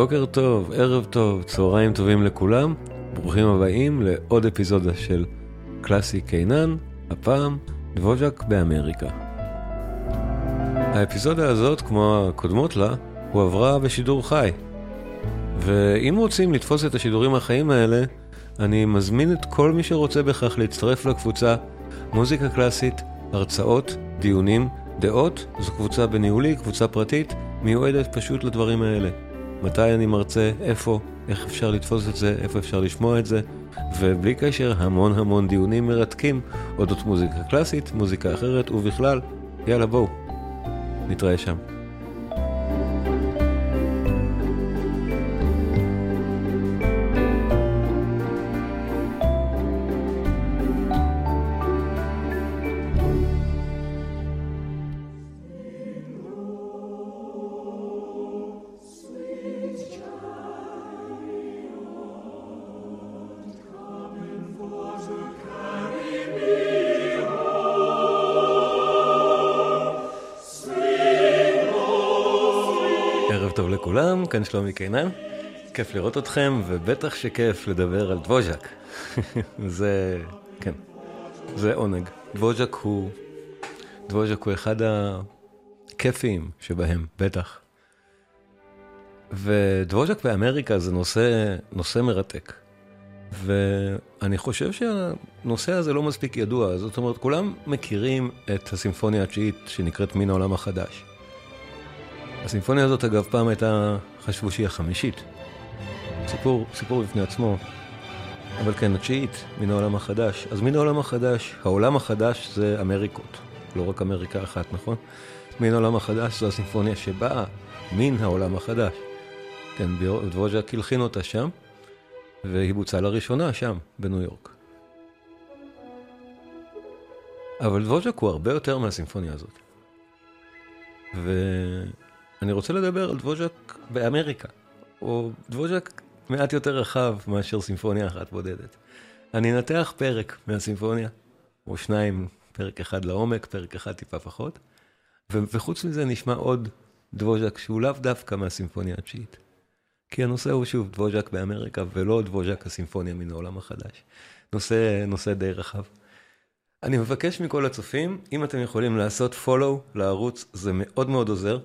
בוקר טוב, ערב טוב, צהריים טובים לכולם. ברוכים הבאים לעוד אפיזודה של קלאסי קינן, הפעם דבוז'ק באמריקה. האפיזודה הזאת, כמו הקודמות לה, הועברה בשידור חי. ואם רוצים לתפוס את השידורים החיים האלה, אני מזמין את כל מי שרוצה בכך להצטרף לקבוצה מוזיקה קלאסית, הרצאות, דיונים, דעות. זו קבוצה בניהולי, קבוצה פרטית, מיועדת פשוט לדברים האלה. מתי אני מרצה, איפה, איך אפשר לתפוס את זה, איפה אפשר לשמוע את זה, ובלי קשר המון המון דיונים מרתקים אודות מוזיקה קלאסית, מוזיקה אחרת ובכלל. יאללה בואו, נתראה שם. כאן שלומי קינן. כיף לראות אתכם, ובטח שכיף לדבר על דבוז'ק. זה, כן, זה עונג. דבוז'ק הוא, דבוז'ק הוא אחד הכיפיים שבהם, בטח. ודבוז'ק באמריקה זה נושא, נושא מרתק. ואני חושב שהנושא הזה לא מספיק ידוע, זאת אומרת, כולם מכירים את הסימפוניה התשיעית שנקראת מן העולם החדש. הסימפוניה הזאת, אגב, פעם הייתה, חשבו שהיא החמישית. סיפור, סיפור בפני עצמו. אבל כן, התשיעית, מן העולם החדש. אז מן העולם החדש, העולם החדש זה אמריקות. לא רק אמריקה אחת, נכון? מן העולם החדש זו הסימפוניה שבאה מן העולם החדש. כן, דבוז'ק הלחין אותה שם, והיא בוצעה לראשונה שם, בניו יורק. אבל דבוז'ק הוא הרבה יותר מהסימפוניה הזאת. ו... אני רוצה לדבר על דבוז'ק באמריקה, או דבוז'ק מעט יותר רחב מאשר סימפוניה אחת בודדת. אני אנתח פרק מהסימפוניה, או שניים, פרק אחד לעומק, פרק אחד טיפה פחות, וחוץ מזה נשמע עוד דבוז'ק שהוא לאו דווקא מהסימפוניה התשיעית. כי הנושא הוא שוב דבוז'ק באמריקה, ולא דבוז'ק הסימפוניה מן העולם החדש. נושא, נושא די רחב. אני מבקש מכל הצופים, אם אתם יכולים לעשות follow לערוץ, זה מאוד מאוד עוזר.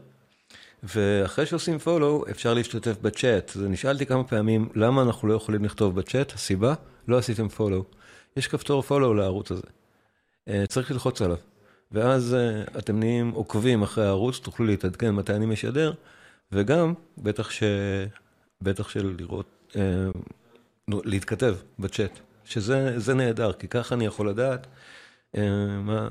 ואחרי שעושים follow אפשר להשתתף בצ'אט. אז נשאלתי כמה פעמים למה אנחנו לא יכולים לכתוב בצ'אט, הסיבה, לא עשיתם follow. יש כפתור follow לערוץ הזה. אה, צריך ללחוץ עליו. ואז אה, אתם נהיים עוקבים אחרי הערוץ, תוכלו להתעדכן מתי אני משדר, וגם, בטח ש... בטח של לראות, אה, להתכתב בצ'אט, שזה נהדר, כי ככה אני יכול לדעת מה...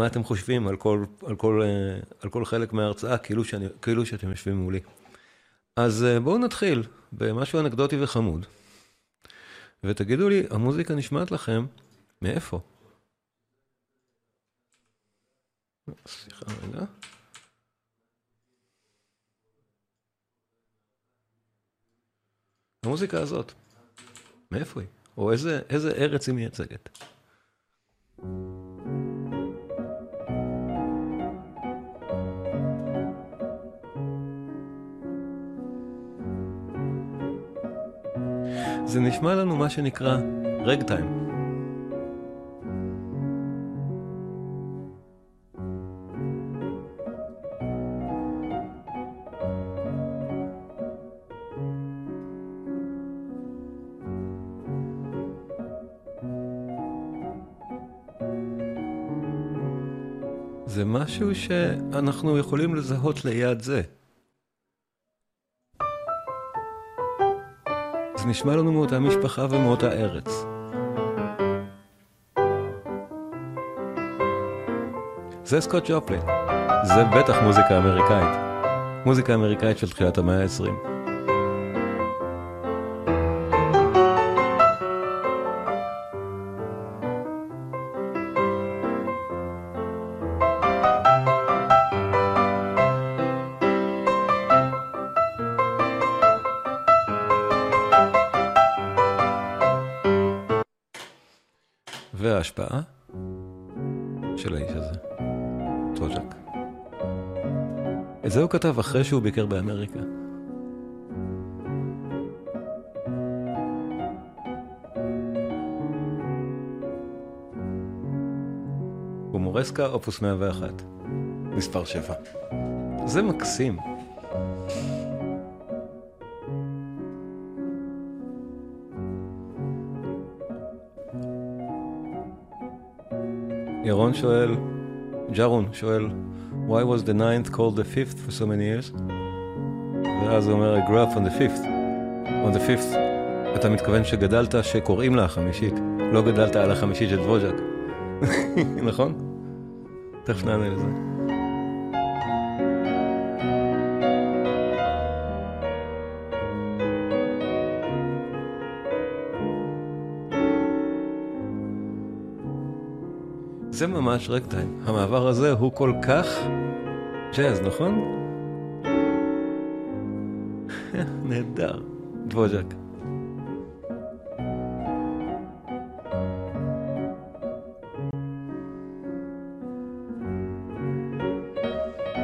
מה אתם חושבים על כל, על כל, אה, על כל חלק מההרצאה, כאילו, שאני, כאילו שאתם יושבים מולי. אז אה, בואו נתחיל במשהו אנקדוטי וחמוד, ותגידו לי, המוזיקה נשמעת לכם מאיפה? סליחה רגע. המוזיקה הזאת, מאיפה היא? או איזה, איזה ארץ היא מייצגת? זה נשמע לנו מה שנקרא רג טיים. זה משהו שאנחנו יכולים לזהות ליד זה. נשמע לנו מאותה משפחה ומאותה ארץ. זה סקוט ג'ופלין. זה בטח מוזיקה אמריקאית. מוזיקה אמריקאית של תחילת המאה ה-20. ההשפעה של האיש הזה, טוז'ק. את זה הוא כתב אחרי שהוא ביקר באמריקה. הומורסקה, אופוס 101, מספר 7. זה מקסים. ירון שואל, ג'רון שואל, why was the ninth called the fifth for so many years? ואז הוא אומר, I grew up on the fifth. on the fifth. אתה מתכוון שגדלת שקוראים לה החמישית, לא גדלת על החמישית של דבוז'ק. נכון? תכף נענה לזה. זה ממש רגטיים. המעבר הזה הוא כל כך ג'אז, נכון? נהדר. דבוז'ק.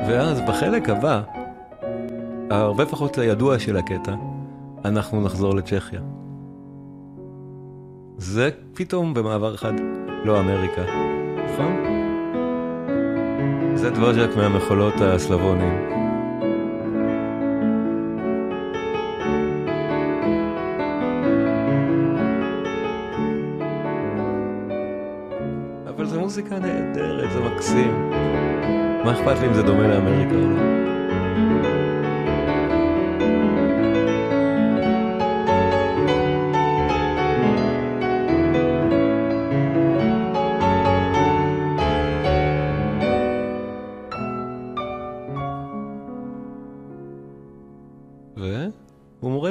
ואז בחלק הבא, הרבה פחות הידוע של הקטע, אנחנו נחזור לצ'כיה. זה פתאום במעבר אחד, לא אמריקה, נכון? זה דבוז'ק מהמחולות הסלבונים. אבל זו מוזיקה נהדרת, זה מקסים. מה אכפת לי אם זה דומה לאמריקה או לא?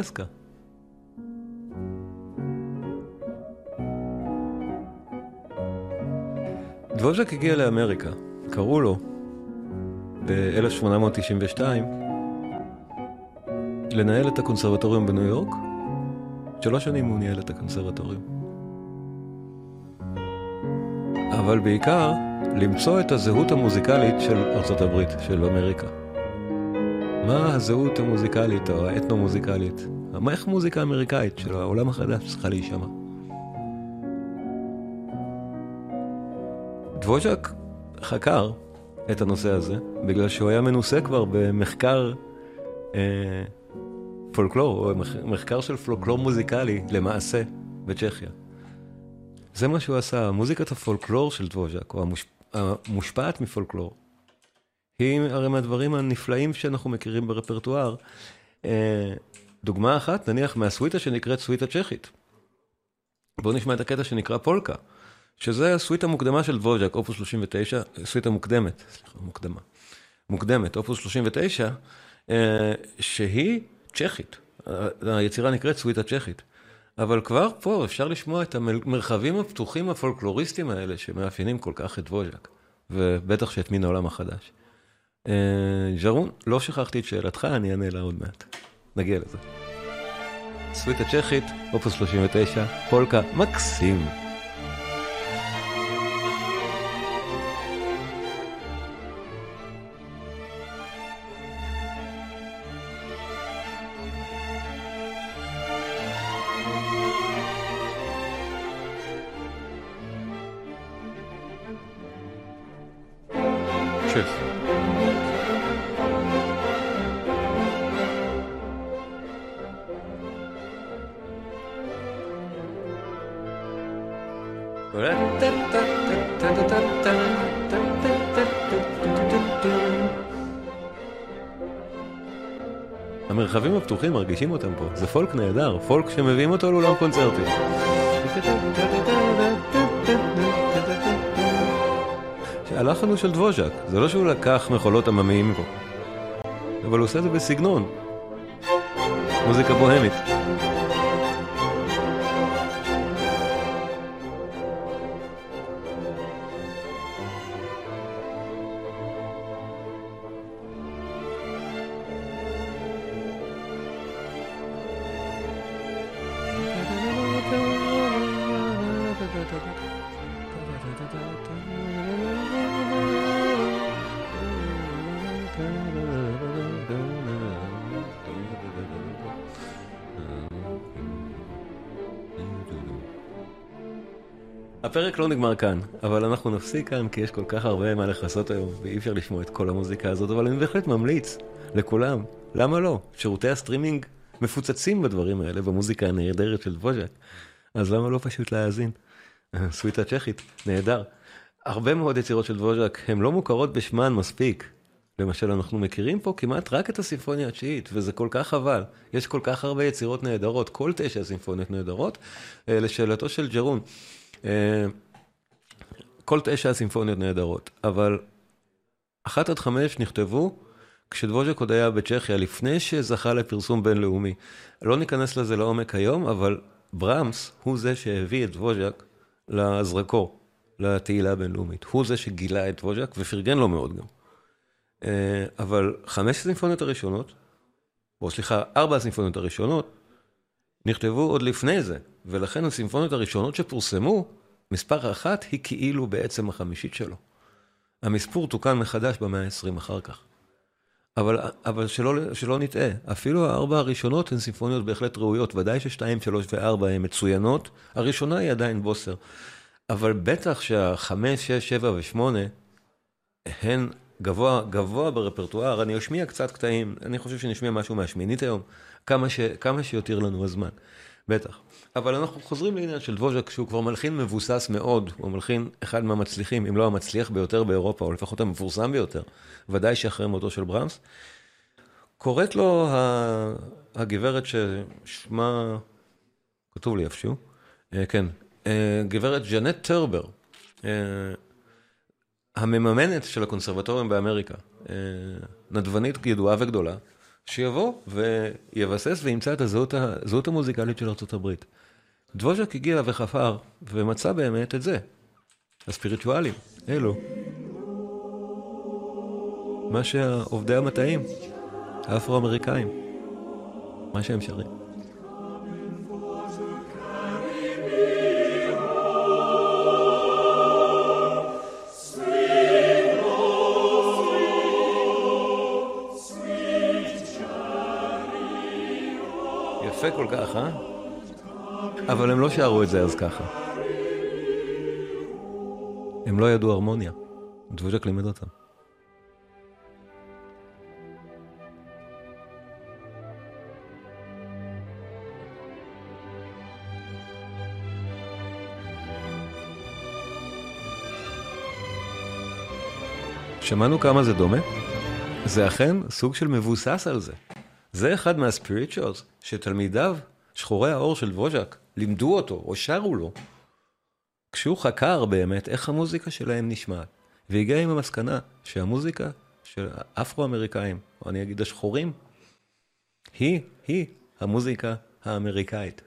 והומורסקה. דבוז'ק הגיע לאמריקה, קראו לו ב-1892 לנהל את הקונסרבטוריום בניו יורק. שלוש שנים הוא ניהל את הקונסרבטוריום. אבל בעיקר למצוא את הזהות המוזיקלית של ארצות הברית, של אמריקה. מה הזהות המוזיקלית או האתנו-מוזיקלית, איך מוזיקה אמריקאית של העולם החדש צריכה להישמע. דבוז'ק חקר את הנושא הזה, בגלל שהוא היה מנוסה כבר במחקר אה, פולקלור, או מחקר של פולקלור מוזיקלי, למעשה, בצ'כיה. זה מה שהוא עשה, מוזיקת הפולקלור של דבוז'ק, או המוש... המושפעת מפולקלור, היא הרי מהדברים הנפלאים שאנחנו מכירים ברפרטואר. אה, דוגמה אחת, נניח מהסוויטה שנקראת סוויטה צ'כית. בואו נשמע את הקטע שנקרא פולקה. שזה הסוויטה המוקדמה של דבוז'ק, אופוס 39, סוויטה מוקדמת, סליחה, מוקדמה. מוקדמת, אופוס 39, אה, שהיא צ'כית. היצירה נקראת סוויטה צ'כית. אבל כבר פה אפשר לשמוע את המרחבים הפתוחים הפולקלוריסטיים האלה שמאפיינים כל כך את דבוז'ק, ובטח שאת מין העולם החדש. אה, ז'רון, לא שכחתי את שאלתך, אני אענה לה עוד מעט. נגיע לזה. סוויטה צ'כית, אופוס 39, פולקה, מקסים. המרחבים הפתוחים מרגישים אותם פה, זה פולק נהדר, פולק שמביאים אותו לאולם קונצרטים. הלחן הוא של דבוז'ק, זה לא שהוא לקח מחולות עממיים פה, אבל הוא עושה את זה בסגנון, מוזיקה בוהמית. הפרק לא נגמר כאן, אבל אנחנו נפסיק כאן כי יש כל כך הרבה מה לכסות היום, ואי אפשר לשמוע את כל המוזיקה הזאת, אבל אני בהחלט ממליץ לכולם, למה לא? שירותי הסטרימינג מפוצצים בדברים האלה, במוזיקה הנהדרת של דבוז'אק, אז למה לא פשוט להאזין? סוויטה צ'כית, נהדר. הרבה מאוד יצירות של דבוז'אק הן לא מוכרות בשמן מספיק. למשל, אנחנו מכירים פה כמעט רק את הסימפוניה התשיעית, וזה כל כך חבל. יש כל כך הרבה יצירות נהדרות, כל תשע סימפוניות נהדרות. אה, לשאלתו של ג'רון, אה, כל תשע הסימפוניות נהדרות, אבל אחת עד חמש נכתבו כשדבוז'ק עוד היה בצ'כיה, לפני שזכה לפרסום בינלאומי. לא ניכנס לזה לעומק היום, אבל ברמס הוא זה שהביא את דבוז'ק לזרקור, לתהילה הבינלאומית. הוא זה שגילה את דבוז'ק ופרגן לו מאוד גם. אה, אבל חמש הסימפוניות הראשונות, או סליחה, ארבע הסימפוניות הראשונות, נכתבו עוד לפני זה, ולכן הסימפוניות הראשונות שפורסמו, מספר אחת היא כאילו בעצם החמישית שלו. המספור תוקן מחדש במאה ה-20 אחר כך. אבל, אבל שלא, שלא נטעה, אפילו הארבע הראשונות הן סימפוניות בהחלט ראויות, ודאי ששתיים, שלוש וארבע הן מצוינות, הראשונה היא עדיין בוסר. אבל בטח שהחמש, שש, שבע ושמונה הן גבוה, גבוה ברפרטואר, אני אשמיע קצת קטעים, אני חושב שנשמיע משהו מהשמינית היום, כמה, ש, כמה שיותיר לנו הזמן, בטח. אבל אנחנו חוזרים לעניין של דבוז'ק, שהוא כבר מלחין מבוסס מאוד, הוא מלחין אחד מהמצליחים, אם לא המצליח ביותר באירופה, או לפחות המפורסם ביותר, ודאי שאחרי מותו של ברמס. קוראת לו הגברת ששמה, כתוב לי איפשהו, אה, כן, אה, גברת ג'נט טרבר. אה, המממנת של הקונסרבטוריום באמריקה, נדבנית ידועה וגדולה, שיבוא ויבסס וימצא את הזהות המוזיקלית של ארה"ב. דבוז'ק הגיע וחפר ומצא באמת את זה, הספיריטואלים, אלו. מה שעובדי המטעים, האפרו-אמריקאים, מה שהם שרים. יפה כל כך, אה? אבל הם לא שרו את זה אז ככה. הם לא ידעו הרמוניה. דבוז'ק לימד אותם. שמענו כמה זה דומה? זה אכן סוג של מבוסס על זה. זה אחד מהספיריטואלס שתלמידיו, שחורי האור של דבוז'ק, לימדו אותו או שרו לו, כשהוא חקר באמת איך המוזיקה שלהם נשמעת, והגיע עם המסקנה שהמוזיקה של האפרו-אמריקאים, או אני אגיד השחורים, היא, היא המוזיקה האמריקאית.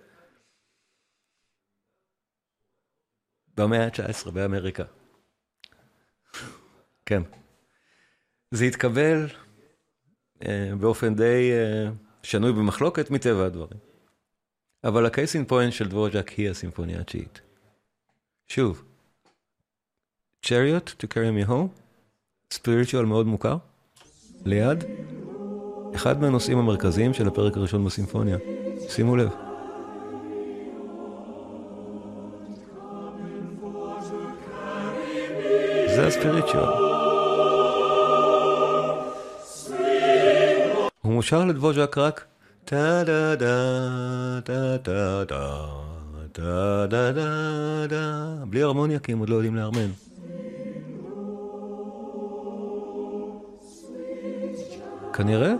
במאה ה-19 באמריקה. כן. זה התקבל אה, באופן די אה, שנוי במחלוקת מטבע הדברים. אבל הקייסין פוינט של דבורג'ק היא הסימפוניה התשיעית. שוב, Chariot to carry me home, ספיריטואל מאוד מוכר, ליד, אחד מהנושאים המרכזיים של הפרק הראשון בסימפוניה. שימו לב. זה ה spiritual. הוא מושר לדבוז'אק רק טה דה דה, טה דה דה, טה דה דה דה. בלי הרמוניה כי הם עוד לא יודעים להרמן. כנראה,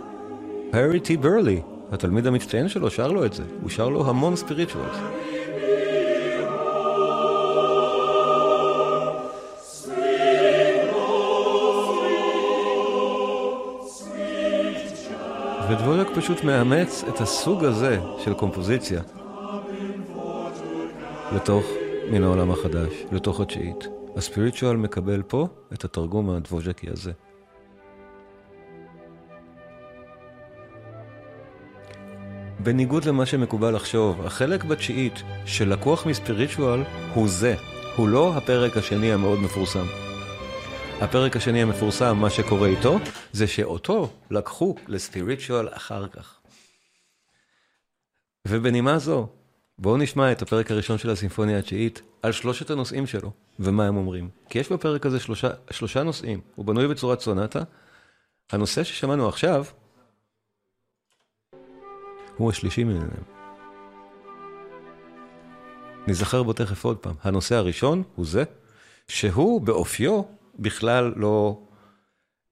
פריטי ברלי, התלמיד המצטיין שלו, שר לו את זה. הוא שר לו המון ספיריטואלס. ודבורק פשוט מאמץ את הסוג הזה של קומפוזיציה לתוך מן העולם החדש, לתוך התשיעית. הספיריטואל מקבל פה את התרגום הדבוז'קי הזה. בניגוד למה שמקובל לחשוב, החלק בתשיעית שלקוח מספיריטואל הוא זה, הוא לא הפרק השני המאוד מפורסם. הפרק השני המפורסם, מה שקורה איתו, זה שאותו לקחו לספיריטואל אחר כך. ובנימה זו, בואו נשמע את הפרק הראשון של הסימפוניה התשיעית על שלושת הנושאים שלו ומה הם אומרים. כי יש בפרק הזה שלושה, שלושה נושאים, הוא בנוי בצורת סונטה. הנושא ששמענו עכשיו הוא השלישי מביניהם. נזכר בו תכף עוד פעם. הנושא הראשון הוא זה, שהוא באופיו בכלל לא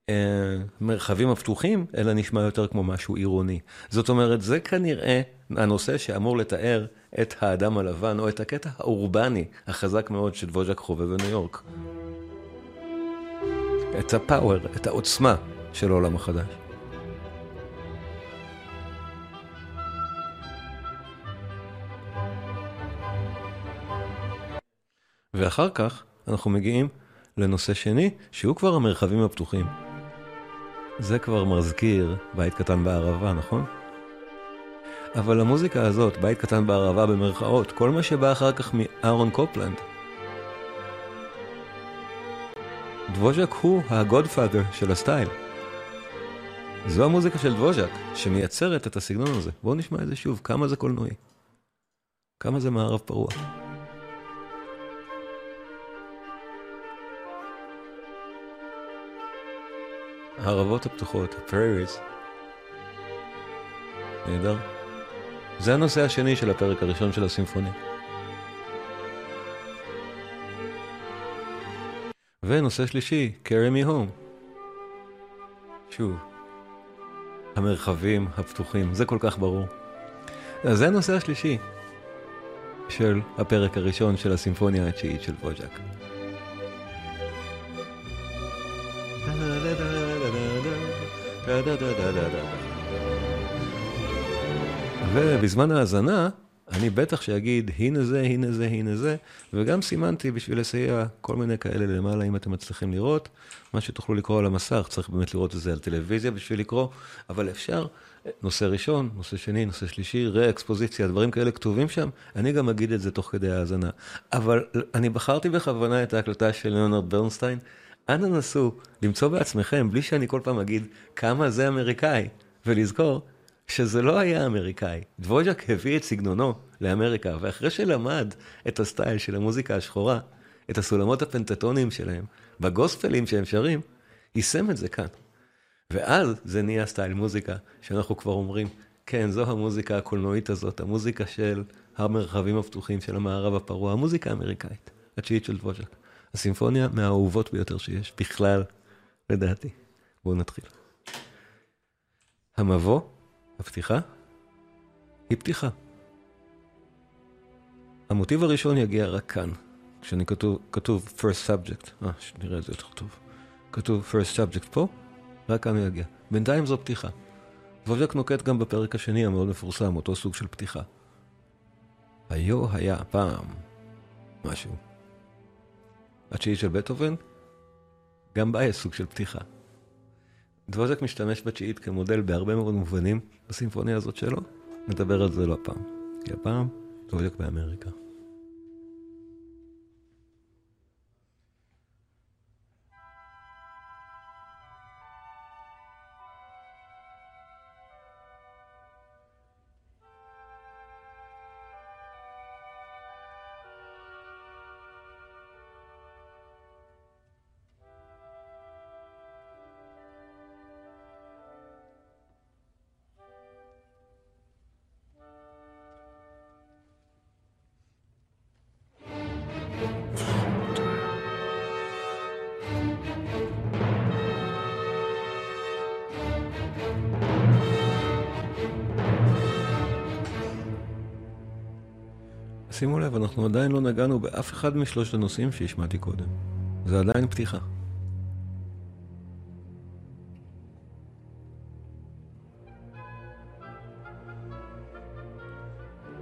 אה, מרחבים הפתוחים, אלא נשמע יותר כמו משהו עירוני. זאת אומרת, זה כנראה הנושא שאמור לתאר את האדם הלבן, או את הקטע האורבני החזק מאוד שדבוז'ק חווה בניו יורק. את הפאוור, את העוצמה של העולם החדש. ואחר כך אנחנו מגיעים לנושא שני, שהוא כבר המרחבים הפתוחים. זה כבר מזכיר בית קטן בערבה, נכון? אבל המוזיקה הזאת, בית קטן בערבה במרכאות, כל מה שבא אחר כך מאהרון קופלנד. דבוז'ק הוא הגודפאדר של הסטייל. זו המוזיקה של דבוז'ק, שמייצרת את הסגנון הזה. בואו נשמע את זה שוב, כמה זה קולנועי. כמה זה מערב פרוע. הערבות הפתוחות, הפרייריז. נהדר. זה הנושא השני של הפרק הראשון של הסימפוניה. ונושא שלישי, carry me home. שוב, המרחבים הפתוחים, זה כל כך ברור. אז זה הנושא השלישי של הפרק הראשון של הסימפוניה התשיעית של ובזמן ההאזנה, אני בטח שאגיד, הנה זה, הנה זה, הנה זה, וגם סימנתי בשביל לסייע כל מיני כאלה למעלה, אם אתם מצליחים לראות, מה שתוכלו לקרוא על המסך, צריך באמת לראות את זה על טלוויזיה בשביל לקרוא, אבל אפשר, נושא ראשון, נושא שני, נושא שלישי, רה-אקספוזיציה, דברים כאלה כתובים שם, אני גם אגיד את זה תוך כדי ההאזנה. אבל אני בחרתי בכוונה את ההקלטה של ליאונרד ברנסטיין, אנא נסו למצוא בעצמכם, בלי שאני כל פעם אגיד כמה זה אמריקאי, ולזכור שזה לא היה אמריקאי. דבוז'ק הביא את סגנונו לאמריקה, ואחרי שלמד את הסטייל של המוזיקה השחורה, את הסולמות הפנטטוניים שלהם, בגוספלים שהם שרים, יישם את זה כאן. ואז זה נהיה סטייל מוזיקה, שאנחנו כבר אומרים, כן, זו המוזיקה הקולנועית הזאת, המוזיקה של המרחבים הפתוחים של המערב הפרוע, המוזיקה האמריקאית, התשיעית של דבוז'ק. הסימפוניה מהאהובות ביותר שיש, בכלל, לדעתי. בואו נתחיל. המבוא, הפתיחה, היא פתיחה. המוטיב הראשון יגיע רק כאן, כשאני כתוב, כתוב first subject, אה, שנראה את זה יותר טוב. כתוב first subject פה, רק כאן הוא יגיע. בינתיים זו פתיחה. ווז'ק נוקט גם בפרק השני המאוד מפורסם, אותו סוג של פתיחה. היו היה פעם משהו. התשיעית של בטהובן, גם בה יש סוג של פתיחה. דבוז'ק משתמש בתשיעית כמודל בהרבה מאוד מובנים בסימפוניה הזאת שלו, נדבר על זה לא הפעם. כי הפעם דבוז'ק באמריקה. עדיין לא נגענו באף אחד משלושת הנושאים שהשמעתי קודם. זה עדיין פתיחה.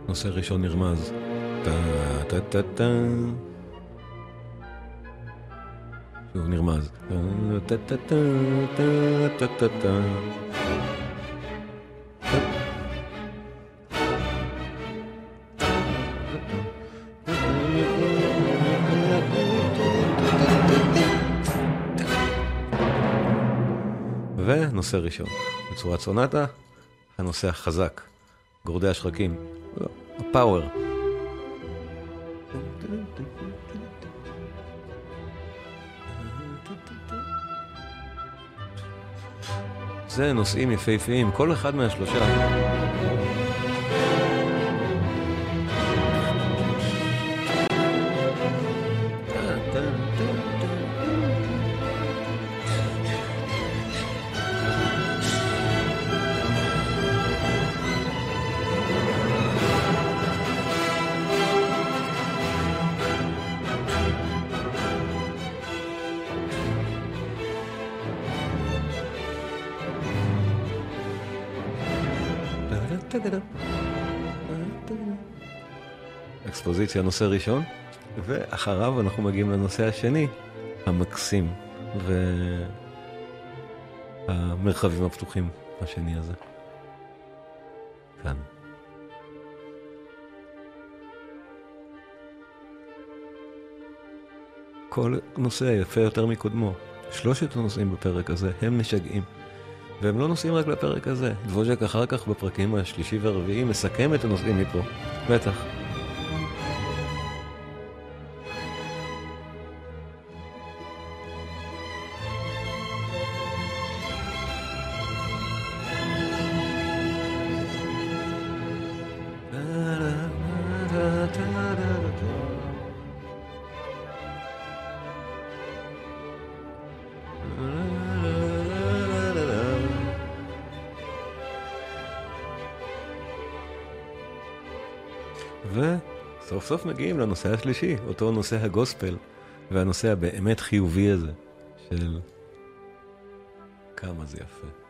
נושא ראשון נרמז. טה טה טה טה שוב נרמז. טה נוסע ראשון. בצורת סונטה, הנושא החזק, גורדי השחקים. לא, הפאוור. זה נושאים יפהפיים, כל אחד מהשלושה. אקספוזיציה נושא ראשון, ואחריו אנחנו מגיעים לנושא השני, המקסים, והמרחבים הפתוחים, השני הזה. כאן. כל נושא יפה יותר מקודמו. שלושת הנושאים בפרק הזה הם משגעים. והם לא נוסעים רק לפרק הזה. דבוז'ק אחר כך בפרקים השלישי והרביעי מסכם את הנושאים מפה. בטח. סוף מגיעים לנושא השלישי, אותו נושא הגוספל, והנושא הבאמת חיובי הזה, של כמה זה יפה.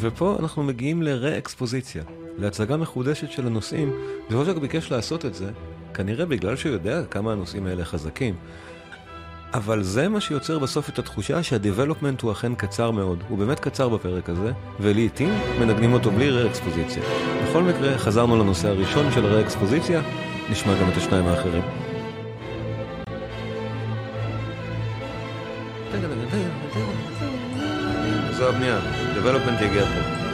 ופה אנחנו מגיעים לרה-אקספוזיציה, להצגה מחודשת של הנושאים, וז'וז'ק ביקש לעשות את זה, כנראה בגלל שהוא יודע כמה הנושאים האלה חזקים. אבל זה מה שיוצר בסוף את התחושה שהדיבלופמנט הוא אכן קצר מאוד. הוא באמת קצר בפרק הזה, ולעיתים מנגנים אותו בלי רה-אקספוזיציה. בכל מקרה, חזרנו לנושא הראשון של הרה-אקספוזיציה, נשמע גם את השניים האחרים. זו הבנייה, development יגיע פה.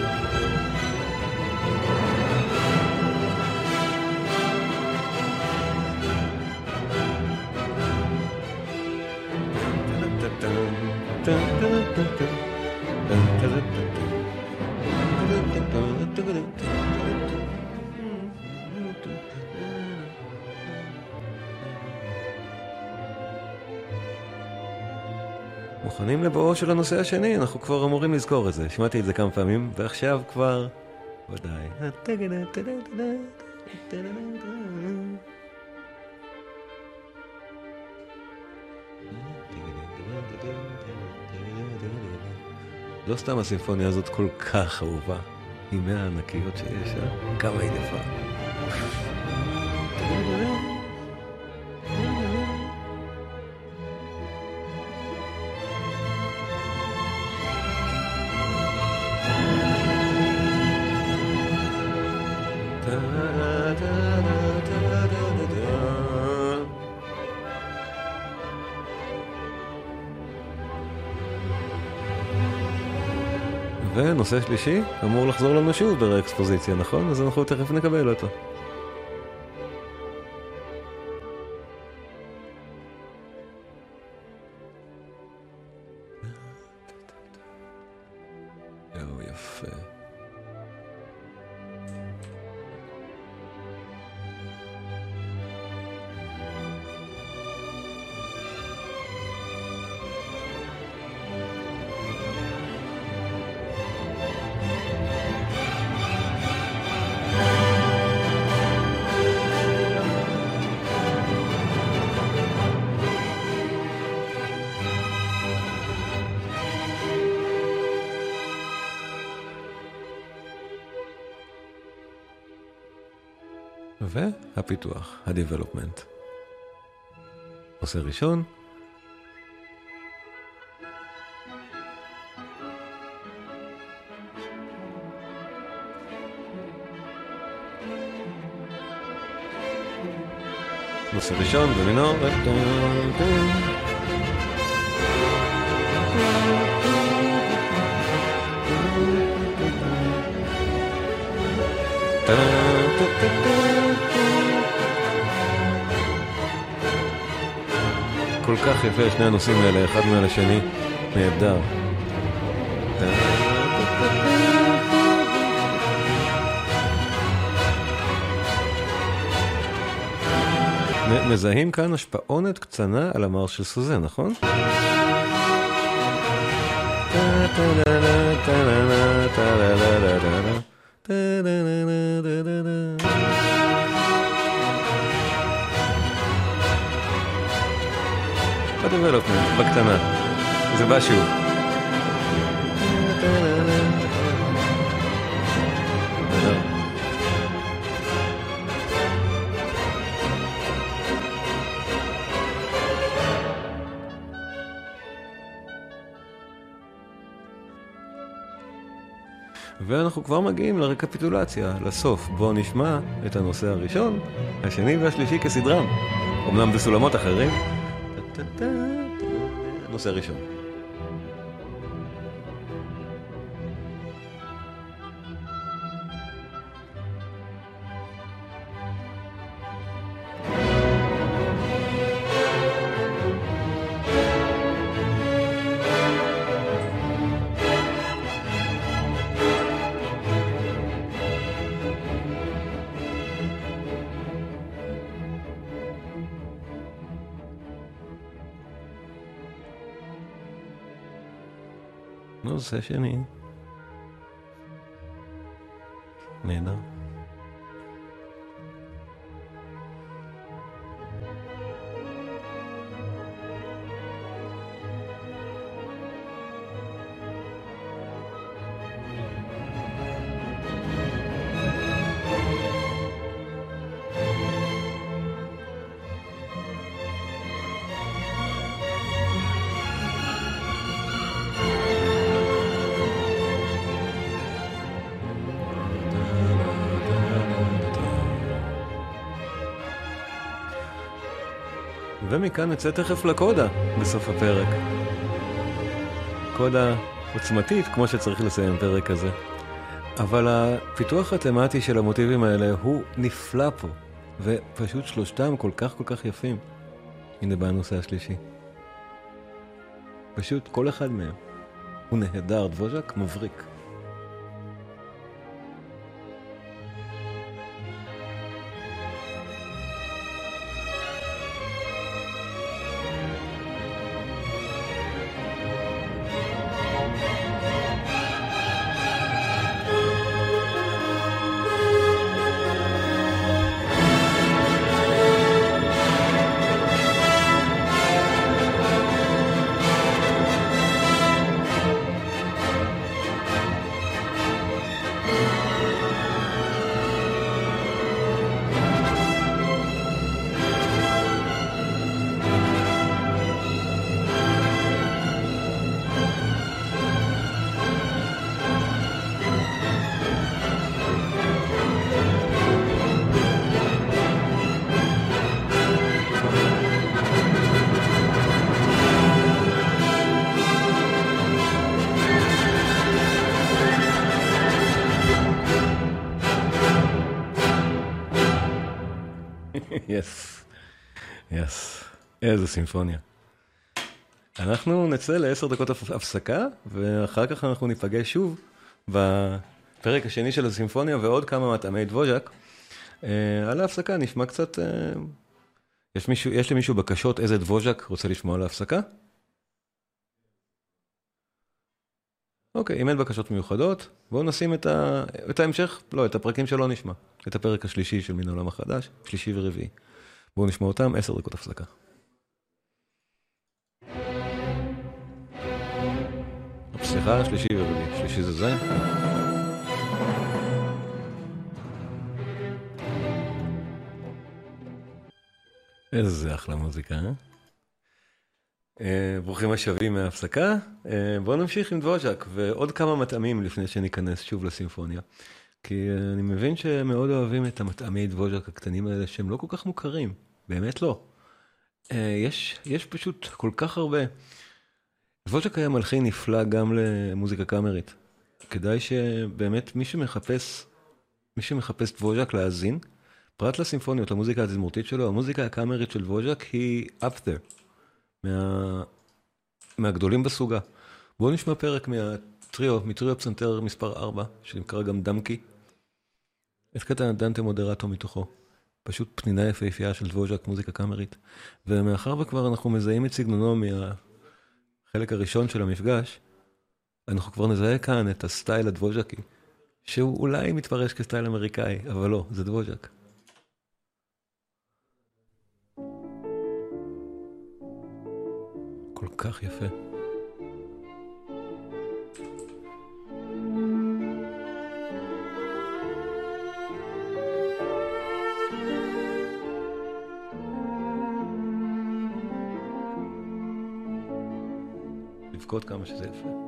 לבואו של הנושא השני, אנחנו כבר אמורים לזכור את זה. שמעתי את זה כמה פעמים, ועכשיו כבר... ודאי. לא סתם הסימפוניה הזאת כל כך אהובה. היא מהענקיות שיש, אה? כמה היא יפה. ונושא שלישי אמור לחזור לנו שוב ברה-אקספוזיציה, נכון? אז אנחנו תכף נקבל אותו. והפיתוח, ה-development. נושא ראשון, נושא ראשון במינור. כל כך יפה שני הנושאים האלה, אחד מעל השני, נהדר. מזהים כאן השפעונת קצנה על המר של סוזן, נכון? בדבלופמנט, בקטנה. זה בא שוב. ואנחנו כבר מגיעים לרקפיטולציה, לסוף. בואו נשמע את הנושא הראשון, השני והשלישי כסדרם. אמנם בסולמות אחרים. נושא ראשון. נושא שני. נהדר. ומכאן נצא תכף לקודה בסוף הפרק. קודה עוצמתית, כמו שצריך לסיים פרק כזה. אבל הפיתוח התמטי של המוטיבים האלה הוא נפלא פה, ופשוט שלושתם כל כך כל כך יפים. הנה בא הנושא השלישי. פשוט כל אחד מהם הוא נהדר, דבוז'ק מבריק. יס, יס, איזה סימפוניה. אנחנו נצא לעשר דקות הפסקה, ואחר כך אנחנו ניפגש שוב בפרק השני של הסימפוניה ועוד כמה מטעמי דבוז'ק. אה, על ההפסקה נשמע קצת... אה, יש, מישהו, יש למישהו בקשות איזה דבוז'ק רוצה לשמוע על ההפסקה? אוקיי, אם אין בקשות מיוחדות, בואו נשים את, ה... את ההמשך, לא, את הפרקים שלא נשמע. את הפרק השלישי של מן העולם החדש, שלישי ורביעי. בואו נשמע אותם, עשר דקות הפסקה. סליחה, שלישי ורביעי. שלישי זה זה? איזה אחלה מוזיקה, אה? אה, ברוכים השבים מההפסקה. אה, בואו נמשיך עם דבוז'ק ועוד כמה מטעמים לפני שניכנס שוב לסימפוניה. כי אני מבין שמאוד אוהבים את המטעמי דבוז'ק הקטנים האלה שהם לא כל כך מוכרים. באמת לא. אה, יש, יש פשוט כל כך הרבה. דבוז'ק היה מלחין נפלא גם למוזיקה קאמרית. כדאי שבאמת מי שמחפש, מי שמחפש דבוז'ק להאזין, פרט לסימפוניות, למוזיקה התזמורתית שלו, המוזיקה הקאמרית של דבוז'ק היא up there, מה, מהגדולים בסוגה. בואו נשמע פרק מהטריו, מטריו פסנתר מספר 4, שנקרא גם דמקי. את קטע דנטה מודרטו מתוכו. פשוט פנינה יפהפייה של דבוז'ק, מוזיקה קאמרית. ומאחר וכבר אנחנו מזהים את סגנונו מהחלק הראשון של המפגש, אנחנו כבר נזהה כאן את הסטייל הדבוז'קי, שהוא אולי מתפרש כסטייל אמריקאי, אבל לא, זה דבוז'ק. כל כך יפה. לבכות כמה שזה יפה.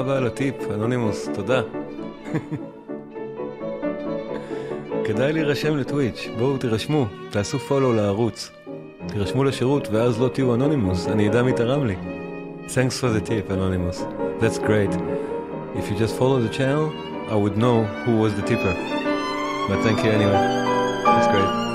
רבה על הטיפ, אנונימוס, תודה. כדאי להירשם לטוויץ', בואו תירשמו, תעשו פולו לערוץ. תירשמו לשירות ואז לא תהיו אנונימוס, אני אדע מי תרם לי. Thanks for the tip, Anonymous. That's great. If you just follow the channel, I would know who was the tipper. But thank you anyway. That's great.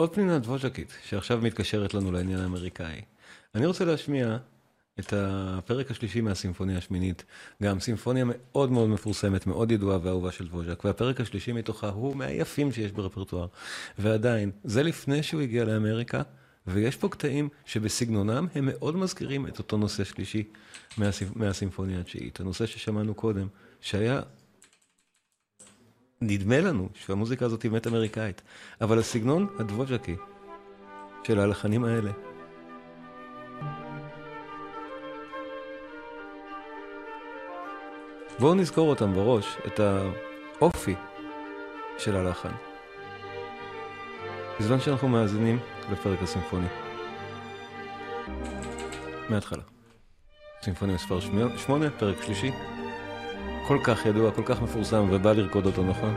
ועוד פנינה דבוז'קית, שעכשיו מתקשרת לנו לעניין האמריקאי. אני רוצה להשמיע את הפרק השלישי מהסימפוניה השמינית, גם סימפוניה מאוד מאוד מפורסמת, מאוד ידועה ואהובה של דבוז'ק, והפרק השלישי מתוכה הוא מהיפים שיש ברפרטואר. ועדיין, זה לפני שהוא הגיע לאמריקה, ויש פה קטעים שבסגנונם הם מאוד מזכירים את אותו נושא שלישי מהסימפוניה התשיעית, הנושא ששמענו קודם, שהיה נדמה לנו שהמוזיקה הזאת היא באמת אמריקאית, אבל הסגנון הדבוז'קי של הלחנים האלה בואו נזכור אותם בראש, את האופי של הלחן. בזמן שאנחנו מאזינים לפרק הסימפוני. מההתחלה. סימפוניה מספר 8, פרק שלישי. כל כך ידוע, כל כך מפורסם, ובא לרקוד אותו, נכון?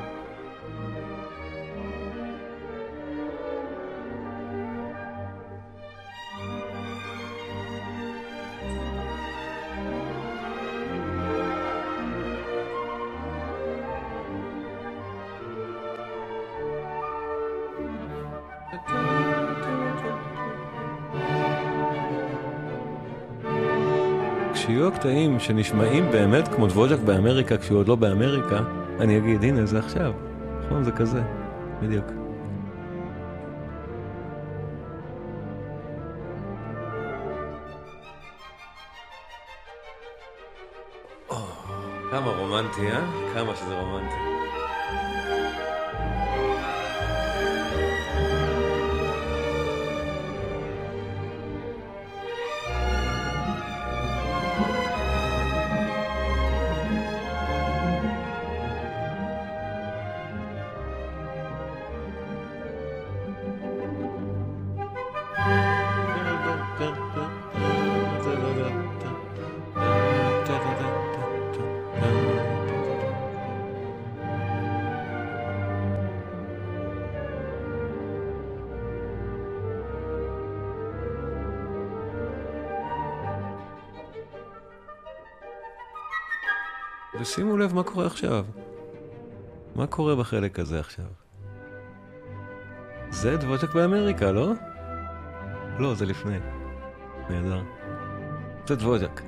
הקטעים שנשמעים באמת כמו דבוז'ק באמריקה כשהוא עוד לא באמריקה, אני אגיד, הנה, זה עכשיו. נכון? זה כזה. בדיוק. כמה רומנטי, אה? כמה שזה רומנטי. ושימו לב מה קורה עכשיו. מה קורה בחלק הזה עכשיו? זה דבוז'ק באמריקה, לא? לא, זה לפני. נהדר. זה דבוז'ק.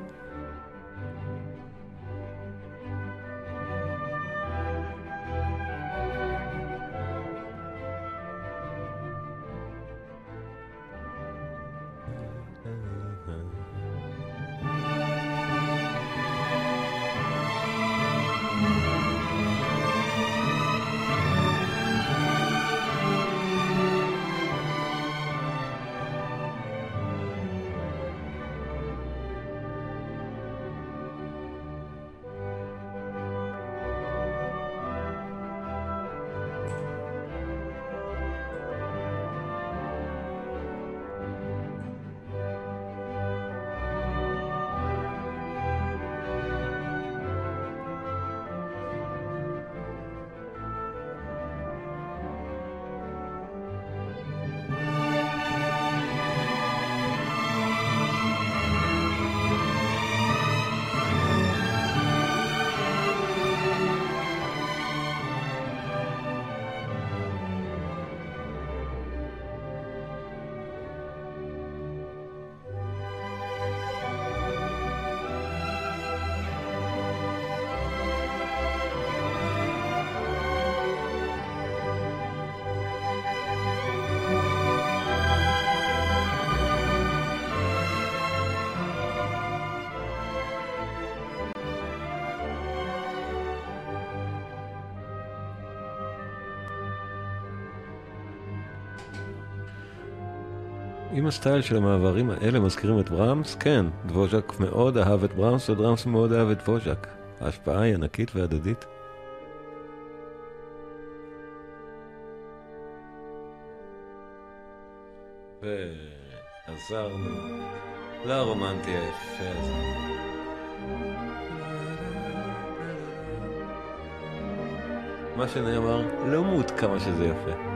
הסטייל של המעברים האלה מזכירים את ברמס, כן, דבוז'ק מאוד אהב את ברמס וברמס מאוד אהב את דבוז'ק. ההשפעה היא ענקית והדדית. ועזרנו לרומנטי היפה הזה. מה שנאמר, לא מות כמה שזה יפה.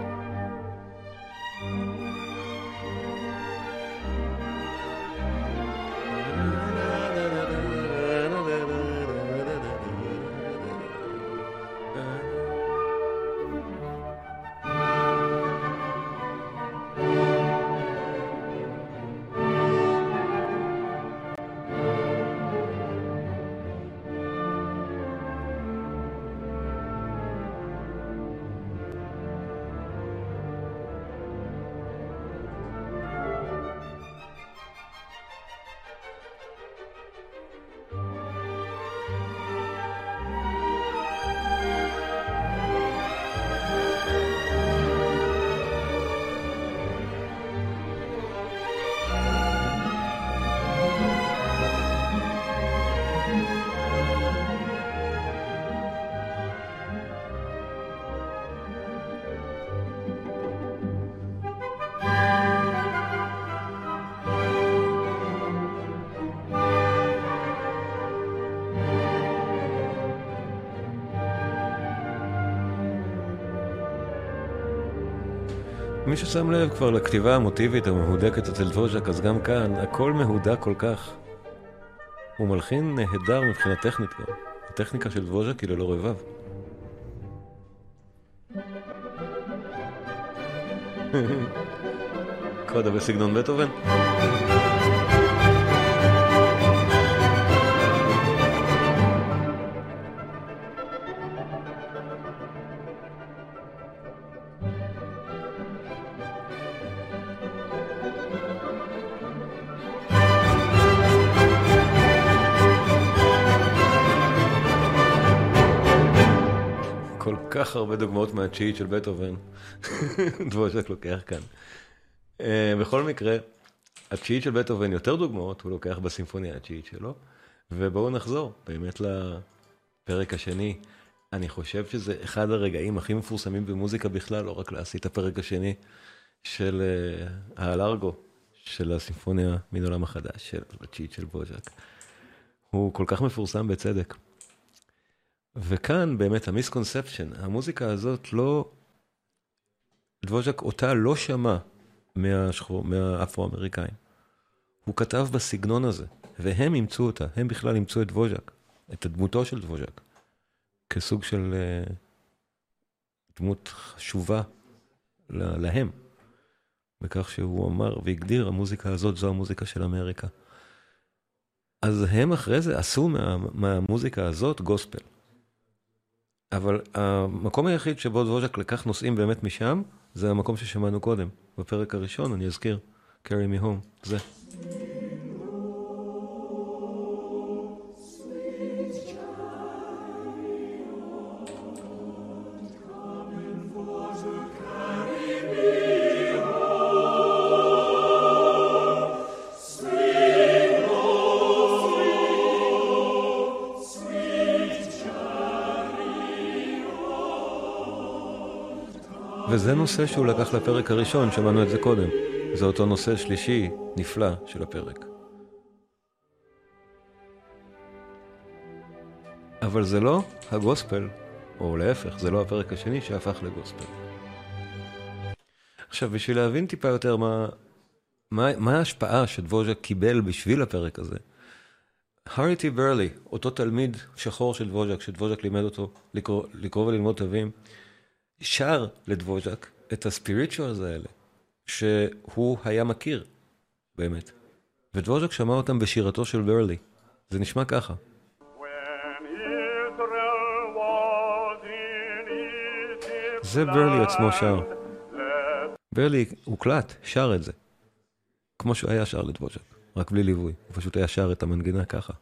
ששם לב כבר לכתיבה המוטיבית המהודקת אצל דבוז'ק, אז גם כאן הכל מהודק כל כך. הוא מלחין נהדר מבחינה טכנית גם. הטכניקה של דבוז'ק היא ללא רבב. קודה בסגנון בטהובן. כך הרבה דוגמאות מהתשיעית של בטהובן, דבושק לוקח כאן. Uh, בכל מקרה, התשיעית של בטהובן יותר דוגמאות, הוא לוקח בסימפוניה התשיעית שלו, ובואו נחזור באמת לפרק השני. אני חושב שזה אחד הרגעים הכי מפורסמים במוזיקה בכלל, לא רק להסיט הפרק השני של uh, האלרגו, של הסימפוניה מן עולם החדש, של התשיעית של בוז'ק. הוא כל כך מפורסם בצדק. וכאן באמת המיסקונספצ'ן, המוזיקה הזאת לא, דבוז'ק אותה לא שמע מהשחור, מהאפרו-אמריקאים. הוא כתב בסגנון הזה, והם אימצו אותה, הם בכלל אימצו את דבוז'ק, את דמותו של דבוז'ק, כסוג של uh, דמות חשובה להם, בכך שהוא אמר והגדיר, המוזיקה הזאת זו המוזיקה של אמריקה. אז הם אחרי זה עשו מה, מהמוזיקה הזאת גוספל. אבל המקום היחיד שבו דבוז'ק לקח נושאים באמת משם, זה המקום ששמענו קודם, בפרק הראשון, אני אזכיר, carry me home, זה. וזה נושא שהוא לקח לפרק הראשון, שמענו את זה קודם. זה אותו נושא שלישי, נפלא, של הפרק. אבל זה לא הגוספל, או להפך, זה לא הפרק השני שהפך לגוספל. עכשיו, בשביל להבין טיפה יותר מה, מה, מה ההשפעה שדבוז'ק קיבל בשביל הפרק הזה, האריטי ברלי, אותו תלמיד שחור של דבוז'ק, שדבוז'ק לימד אותו לקרוא, לקרוא וללמוד תווים, שר לדבוז'ק את הספיריטואלס האלה, שהוא היה מכיר, באמת. ודבוז'ק שמע אותם בשירתו של ברלי. זה נשמע ככה. זה ברלי עצמו שר. ברלי הוקלט, שר את זה. כמו שהוא היה שר לדבוז'ק, רק בלי ליווי. הוא פשוט היה שר את המנגינה ככה.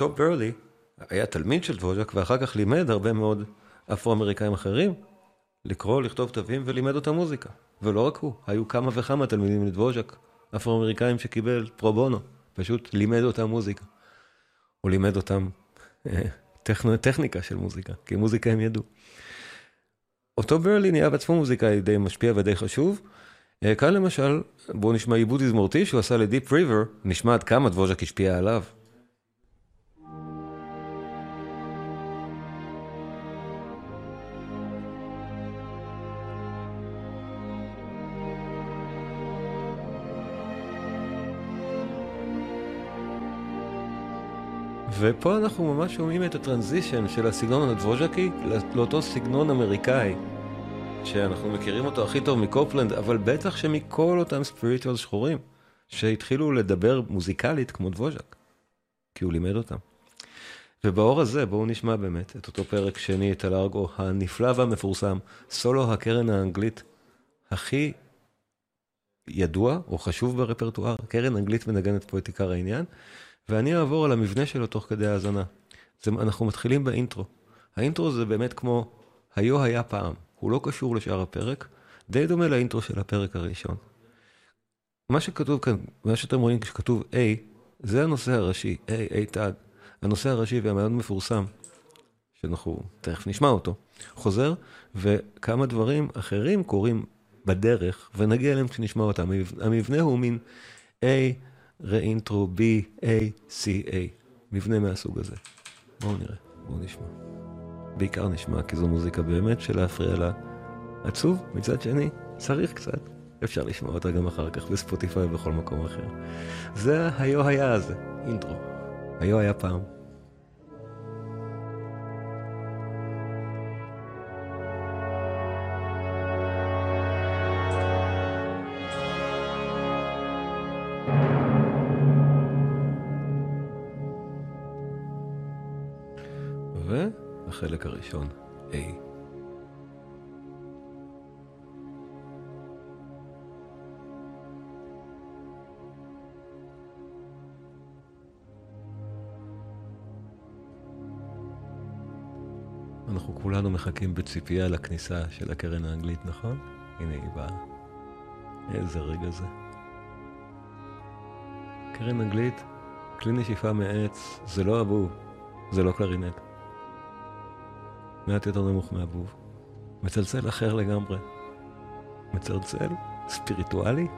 אותו ברלי היה תלמיד של דבוז'ק, ואחר כך לימד הרבה מאוד אפרו-אמריקאים אחרים לקרוא, לכתוב תווים ולימד אותם מוזיקה. ולא רק הוא, היו כמה וכמה תלמידים לדבוז'ק, אפרו-אמריקאים שקיבל פרו בונו, פשוט לימד אותם מוזיקה. הוא לימד אותם אה, טכנו, טכניקה של מוזיקה, כי מוזיקה הם ידעו. אותו ברלי נהיה בעצמו מוזיקאי די משפיע ודי חשוב. אה, כאן למשל, בואו נשמע עיבוד תזמורתי שהוא עשה לדיפ ריבר, נשמע עד כמה דבוז'ק השפיע עליו. ופה אנחנו ממש שומעים את הטרנזישן של הסגנון הדבוז'קי לאותו סגנון אמריקאי, שאנחנו מכירים אותו הכי טוב מקופלנד, אבל בטח שמכל אותם ספיריטואל שחורים, שהתחילו לדבר מוזיקלית כמו דבוז'ק, כי הוא לימד אותם. ובאור הזה בואו נשמע באמת את אותו פרק שני, את הלארגו הנפלא והמפורסם, סולו הקרן האנגלית הכי ידוע או חשוב ברפרטואר, קרן אנגלית מנגנת פה את עיקר העניין. ואני אעבור על המבנה שלו תוך כדי האזנה. זה, אנחנו מתחילים באינטרו. האינטרו זה באמת כמו היו היה פעם, הוא לא קשור לשאר הפרק, די דומה לאינטרו של הפרק הראשון. מה שכתוב כאן, מה שאתם רואים כשכתוב A, זה הנושא הראשי, A, A תג. הנושא הראשי והמאוד מפורסם, שאנחנו תכף נשמע אותו, חוזר, וכמה דברים אחרים קורים בדרך, ונגיע אליהם כשנשמע אותם. המבנה הוא מין A, ראינטרו, B, A, C, A. מבנה מהסוג הזה. בואו נראה, בואו נשמע. בעיקר נשמע, כי זו מוזיקה באמת של להפריע לה. עצוב, מצד שני, צריך קצת. אפשר לשמוע אותה גם אחר כך בספוטיפיי ובכל מקום אחר. זה היו היה הזה, אינטרו. היו היה פעם. הראשון, A. אנחנו כולנו מחכים בציפייה לכניסה של הקרן האנגלית, נכון? הנה היא באה. איזה רגע זה. קרן אנגלית, כלי נשיפה מעץ, זה לא אבוב, זה לא קלרינט. מעט יותר נמוך מאבוב. מצלצל אחר לגמרי. מצלצל ספיריטואלי,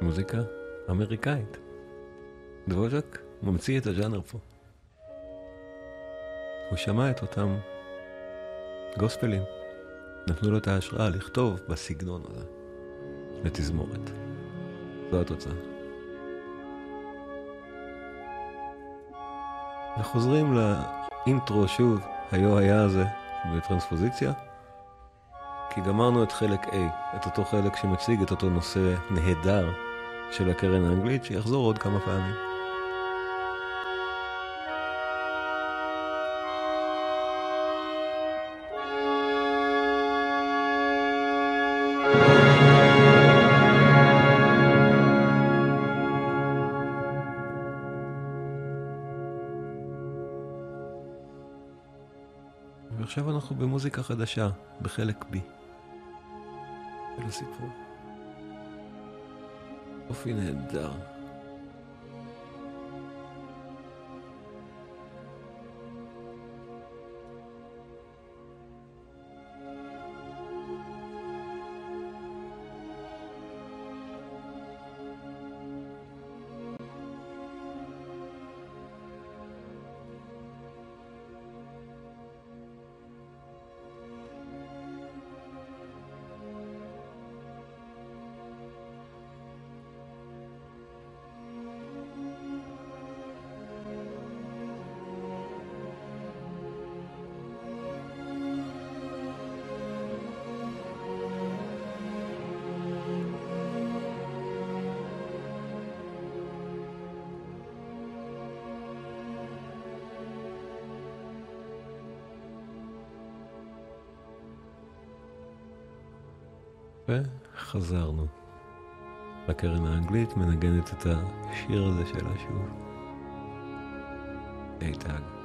מוזיקה אמריקאית. דבוז'ק ממציא את הז'אנר פה. הוא שמע את אותם גוספלים, נתנו לו את ההשראה לכתוב בסגנון הזה, לתזמורת. זו התוצאה. וחוזרים לאינטרו שוב, היו היה הזה בטרנספוזיציה, כי גמרנו את חלק A, את אותו חלק שמציג את אותו נושא נהדר של הקרן האנגלית, שיחזור עוד כמה פעמים. ועכשיו אנחנו במוזיקה חדשה, בחלק B. של הסיפור. אופי נהדר. מנגנת את השיר הזה שלה שוב. איתג.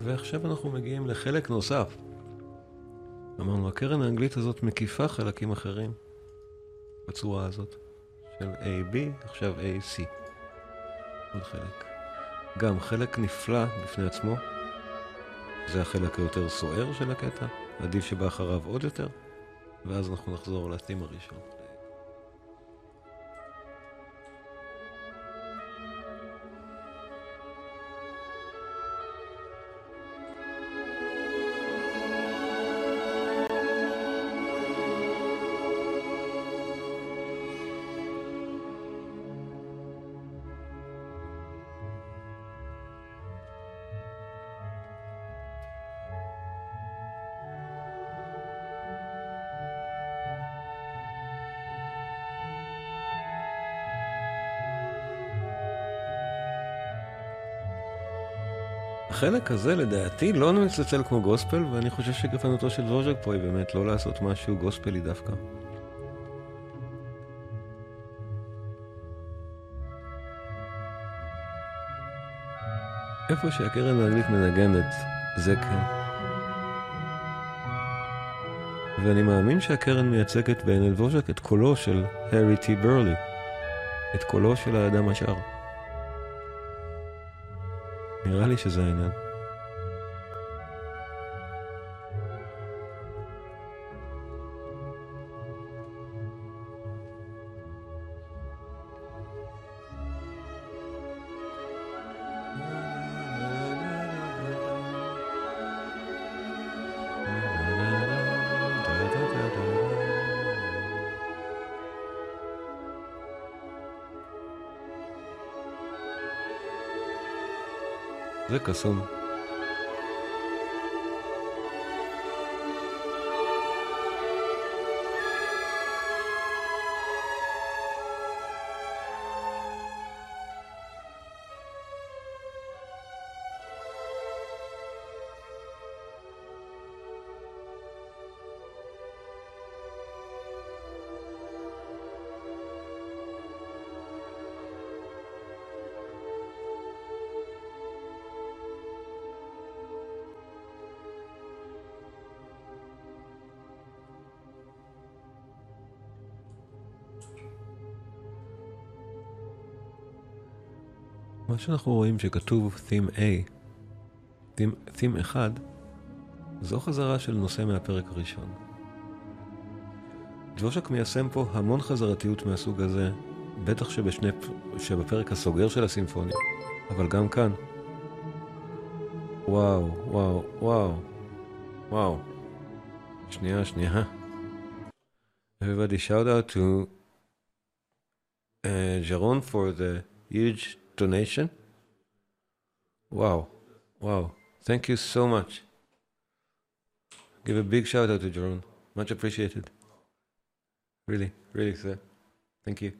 ועכשיו אנחנו מגיעים לחלק נוסף. אמרנו, הקרן האנגלית הזאת מקיפה חלקים אחרים בצורה הזאת, של AB, עכשיו AC. עוד חלק. גם חלק נפלא בפני עצמו, זה החלק היותר סוער של הקטע, עדיף שבא אחריו עוד יותר, ואז אנחנו נחזור לתים הראשון. החלק הזה לדעתי לא מצלצל כמו גוספל, ואני חושב שגפנותו של דבוז'ק פה היא באמת לא לעשות משהו גוספלי דווקא. איפה שהקרן האנגלית מנגנת, זה כן. ואני מאמין שהקרן מייצגת בעיני דבוז'ק את קולו של הארי טי ברלי, את קולו של האדם השאר. נראה לי שזה העניין. זה שאנחנו רואים שכתוב Theme A, Theme, Theme 1, זו חזרה של נושא מהפרק הראשון. דבושק מיישם פה המון חזרתיות מהסוג הזה, בטח שבשני, שבפרק הסוגר של הסימפוניה, אבל גם כאן. וואו, וואו, וואו, וואו. שנייה, שנייה. Everybody shout out to uh, Jaron for the huge donation. Wow, wow. Thank you so much. Give a big shout out to Jerome. Much appreciated. Really, really, sir. Thank you.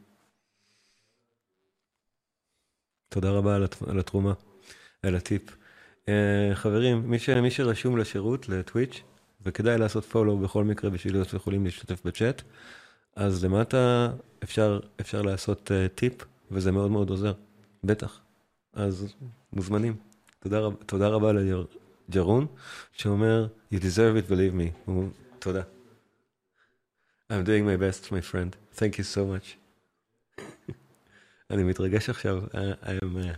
תודה רבה על התרומה, על הטיפ. Uh, חברים, מי, ש, מי שרשום לשירות, לטוויץ', וכדאי לעשות פולו בכל מקרה בשביל להיות יכולים להשתתף בצ'אט, אז למטה אפשר, אפשר לעשות uh, טיפ, וזה מאוד מאוד עוזר. בטח. אז מוזמנים. תודה רבה, תודה רבה לג'רון, שאומר, you deserve it, believe me. תודה. I'm doing my best, my friend. Thank you so much. אני מתרגש עכשיו. I'm, uh,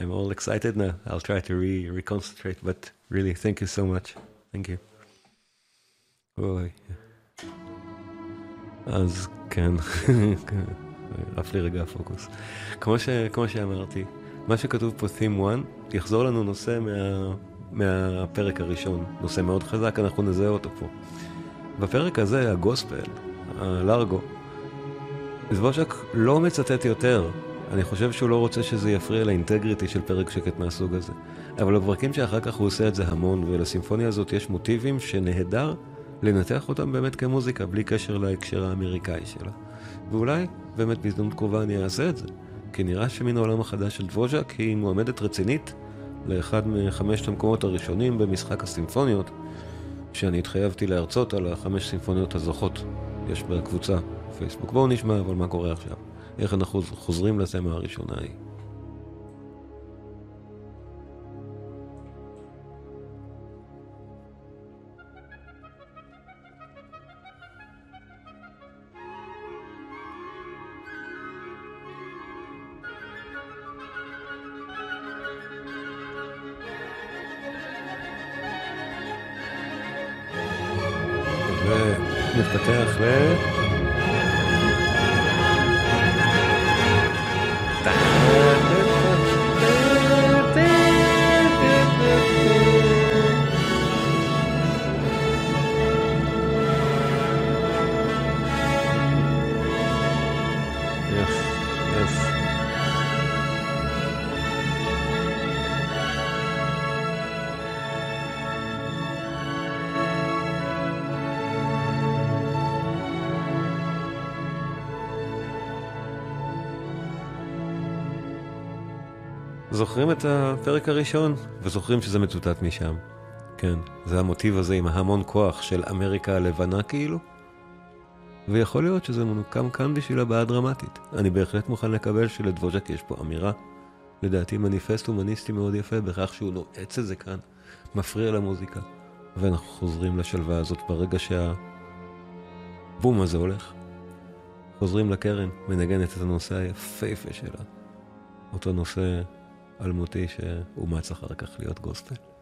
I'm all excited now. I'll try to re reconcentrate, but really, thank you so much. Thank you. אוי. אז כן. עף לי רגע הפוקוס. כמו, ש, כמו שאמרתי, מה שכתוב פה Theme 1 יחזור לנו נושא מה, מהפרק הראשון, נושא מאוד חזק, אנחנו נזהה אותו פה. בפרק הזה, הגוספל, הלארגו, זבושק לא מצטט יותר. אני חושב שהוא לא רוצה שזה יפריע לאינטגריטי של פרק שקט מהסוג הזה. אבל בפרקים שאחר כך הוא עושה את זה המון, ולסימפוניה הזאת יש מוטיבים שנהדר לנתח אותם באמת כמוזיקה, בלי קשר להקשר האמריקאי שלה. ואולי באמת בהזדמנות קרובה אני אעשה את זה. כי נראה שמן העולם החדש של דבוז'ק היא מועמדת רצינית לאחד מחמשת המקומות הראשונים במשחק הסימפוניות, שאני התחייבתי להרצות על החמש סימפוניות הזוכות. יש בקבוצה פייסבוק. בואו נשמע אבל מה קורה עכשיו. איך אנחנו חוזרים לתמה הראשונה ההיא. זוכרים את הפרק הראשון, וזוכרים שזה מצוטט משם. כן, זה המוטיב הזה עם ההמון כוח של אמריקה הלבנה כאילו. ויכול להיות שזה מנוקם כאן בשביל הבעיה הדרמטית. אני בהחלט מוכן לקבל שלדבוז'ק יש פה אמירה. לדעתי מניפסט הומניסטי מאוד יפה בכך שהוא נועץ את זה כאן, מפריע למוזיקה. ואנחנו חוזרים לשלווה הזאת ברגע שהבום הזה הולך. חוזרים לקרן, מנגנת את הנושא היפהפה שלה. אותו נושא אלמותי שאומץ אחר כך להיות גוספל.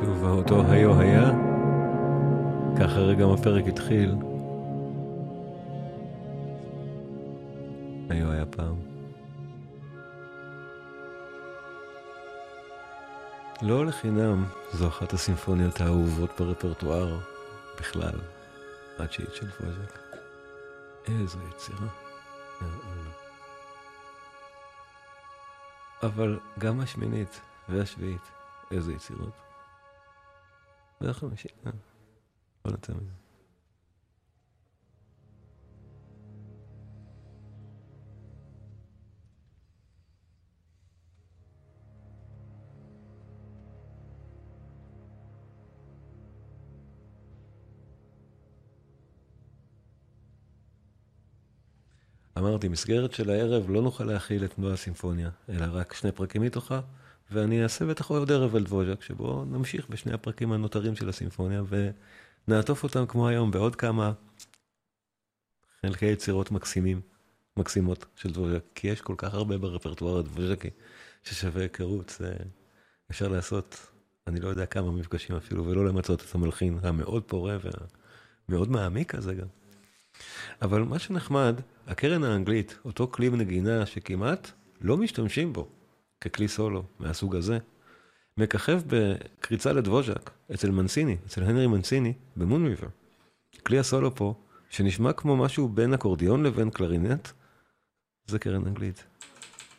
שוב אותו היו היה, ככה רגע הפרק התחיל. היו היה פעם. לא לחינם, זו אחת הסימפוניות האהובות ברפרטואר בכלל, עד שהיא של פוז'ק. איזו יצירה. אבל גם השמינית והשביעית, איזה יצירות. והחמישית, אה, בוא נצא מזה. אמרתי, מסגרת של הערב לא נוכל להכיל את מלוא הסימפוניה, אלא רק שני פרקים מתוכה, ואני אעשה בטח עוד ערב על דבוז'ק, שבו נמשיך בשני הפרקים הנותרים של הסימפוניה, נעטוף אותם כמו היום בעוד כמה חלקי יצירות מקסימים, מקסימות של דבוז'ק, כי יש כל כך הרבה ברפרטואר הדבוז'קי ששווה היכרות, זה אפשר לעשות, אני לא יודע כמה מפגשים אפילו, ולא למצות את המלחין המאוד פורה והמאוד מעמיק הזה גם. אבל מה שנחמד, הקרן האנגלית, אותו כלי נגינה שכמעט לא משתמשים בו ככלי סולו מהסוג הזה, מככב בקריצה לדבוז'ק אצל מנסיני, אצל הנרי מנסיני, במון ריבר. כלי הסולו פה, שנשמע כמו משהו בין אקורדיון לבין קלרינט, זה קרן אנגלית.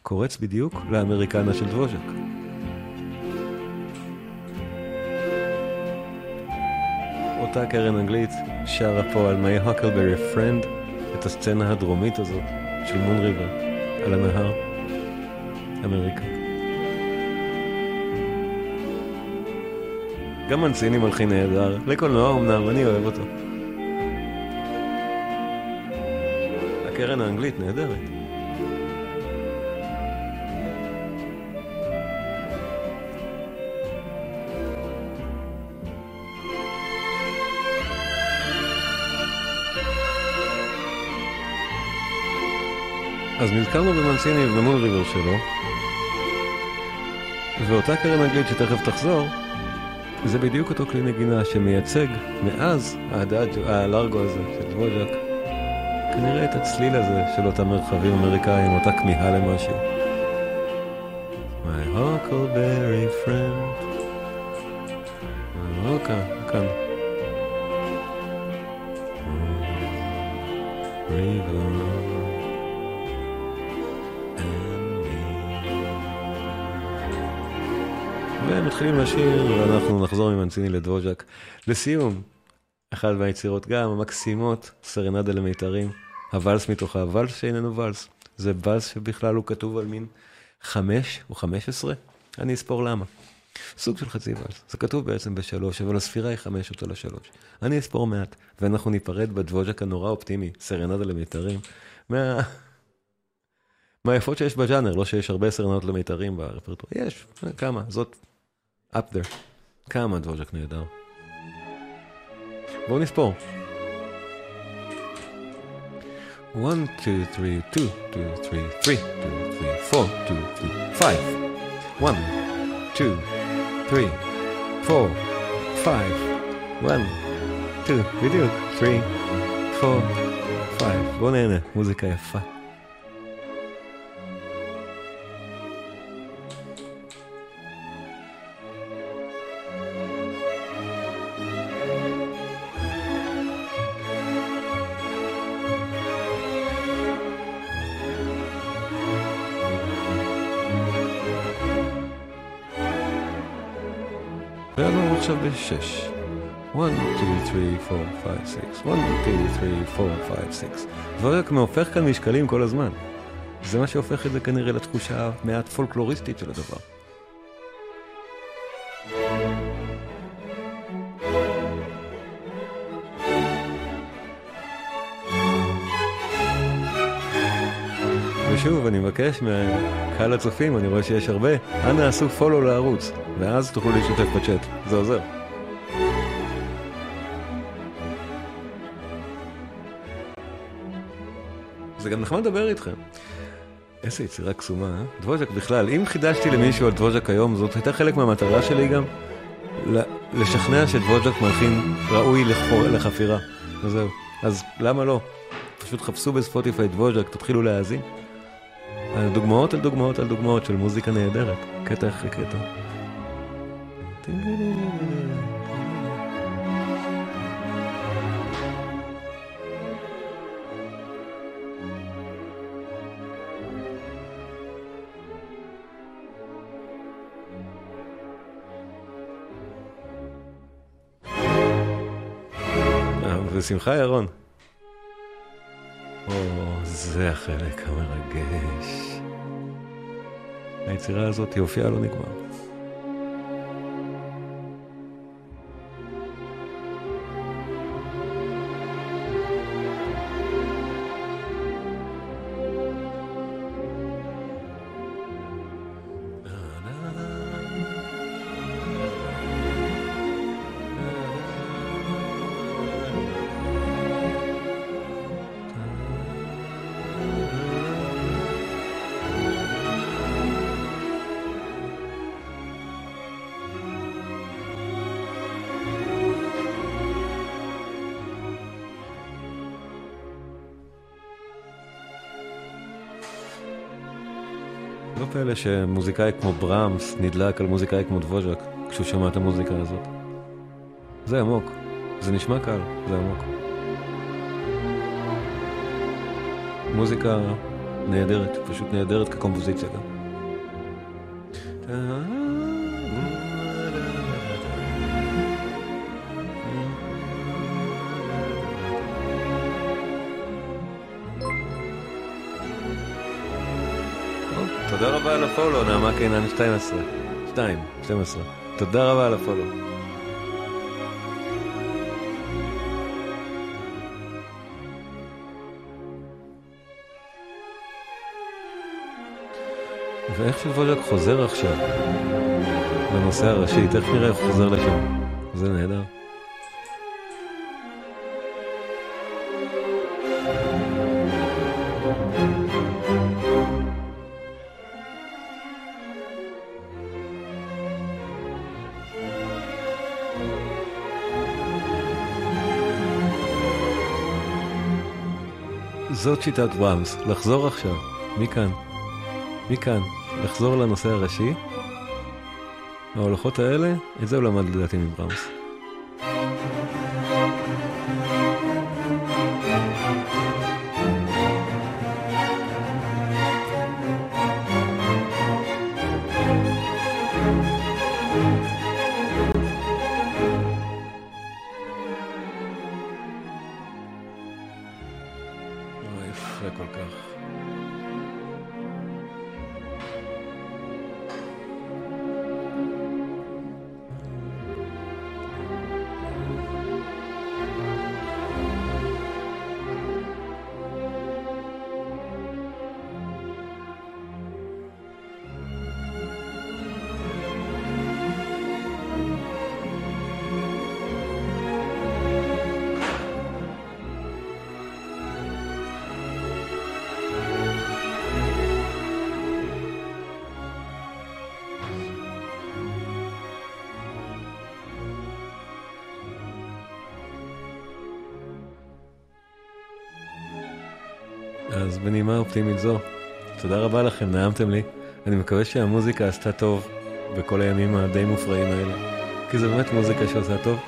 קורץ בדיוק לאמריקנה של דבוז'ק. אותה קרן אנגלית שרה פה על My Huckleberry Friend את הסצנה הדרומית הזאת של מון ריבר על הנהר, אמריקה. גם מנציני מלחין נהדר, לקולנוע אמנם, אני אוהב אותו. הקרן האנגלית נהדרת. אז נזכרנו במנסיני ובמון ריבר שלו, ואותה קרן אנגלית שתכף תחזור, זה בדיוק אותו כלי נגינה שמייצג מאז האדאג'ו, הלארגו הזה של דבוז'ק, כנראה את הצליל הזה של אותם מרחבים אמריקאים, אותה כמיהה למשהו. My huckleberry ממנציני לדבוז'ק. לסיום, אחת מהיצירות גם המקסימות, סרנדה למיתרים, הוואלס מתוכה, הוואלס שאיננו ואלס. זה ואלס שבכלל הוא כתוב על מין חמש או חמש עשרה, אני אספור למה. סוג של חצי ואלס. זה כתוב בעצם בשלוש, אבל הספירה היא חמש אותו לשלוש. אני אספור מעט, ואנחנו ניפרד בדבוז'ק הנורא אופטימי, סרנדה למיתרים, מה... מהיפות שיש בז'אנר, לא שיש הרבה סרנדות למיתרים ברפרטואר. יש, כמה, זאת up there. כמה דבוז'ק נהדר. בואו נספור. 1, 2, 3, 2, 2, 3, 3, 2, 3, 4, 2, 3, 5. 1, 2, 3, 4, 5. 1, 2, בדיוק. 3, 4, 5. בואו נהנה, מוזיקה יפה. עכשיו בשש. 1, 2, 3, 4, 5, 6. 1, 2, 3, 4, 5, 6. דברק מהופך כאן משקלים כל הזמן. זה מה שהופך את זה כנראה לתחושה מעט פולקלוריסטית של הדבר. מבקש מקהל הצופים, אני רואה שיש הרבה, אנא עשו פולו לערוץ, ואז תוכלו להשתתף בצ'אט, זה עוזר. זה גם נחמד לדבר איתכם. איזה יצירה קסומה, אה? דבוז'ק בכלל, אם חידשתי למישהו על דבוז'ק היום, זאת הייתה חלק מהמטרה שלי גם, לשכנע שדבוז'ק מלחין ראוי לחפירה. וזהו. אז למה לא? פשוט חפשו בספוטיפיי דבוז'ק, תתחילו להאזין. דוגמאות על דוגמאות על דוגמאות של מוזיקה נהדרת, קטע אחרי קטע. ושמחה ירון. או, זה החלק המרגש. היצירה הזאת, יופייה לא נגמר. לא פלא שמוזיקאי כמו ברמס נדלק על מוזיקאי כמו דבוז'ק כשהוא שמע את המוזיקה הזאת. זה עמוק, זה נשמע קל, זה עמוק. מוזיקה נהדרת, פשוט נהדרת כקומפוזיציה גם. 12. 2, 12. תודה רבה על הפולו. ואיך שוולג'ק חוזר עכשיו לנושא הראשי, תכף נראה איך הוא חוזר לשם. זה נהדר. זאת שיטת ברמס, לחזור עכשיו, מכאן, מכאן, לחזור לנושא הראשי. ההולכות האלה, את זה הוא למד לדעתי מברמס. בנימה אופטימית זו, תודה רבה לכם, נעמתם לי. אני מקווה שהמוזיקה עשתה טוב בכל הימים הדי מופרעים האלה, כי זו באמת מוזיקה שעושה טוב.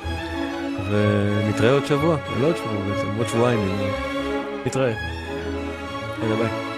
ונתראה עוד שבוע, לא עוד שבוע בעצם, עוד שבועיים. נתראה. יאללה ביי.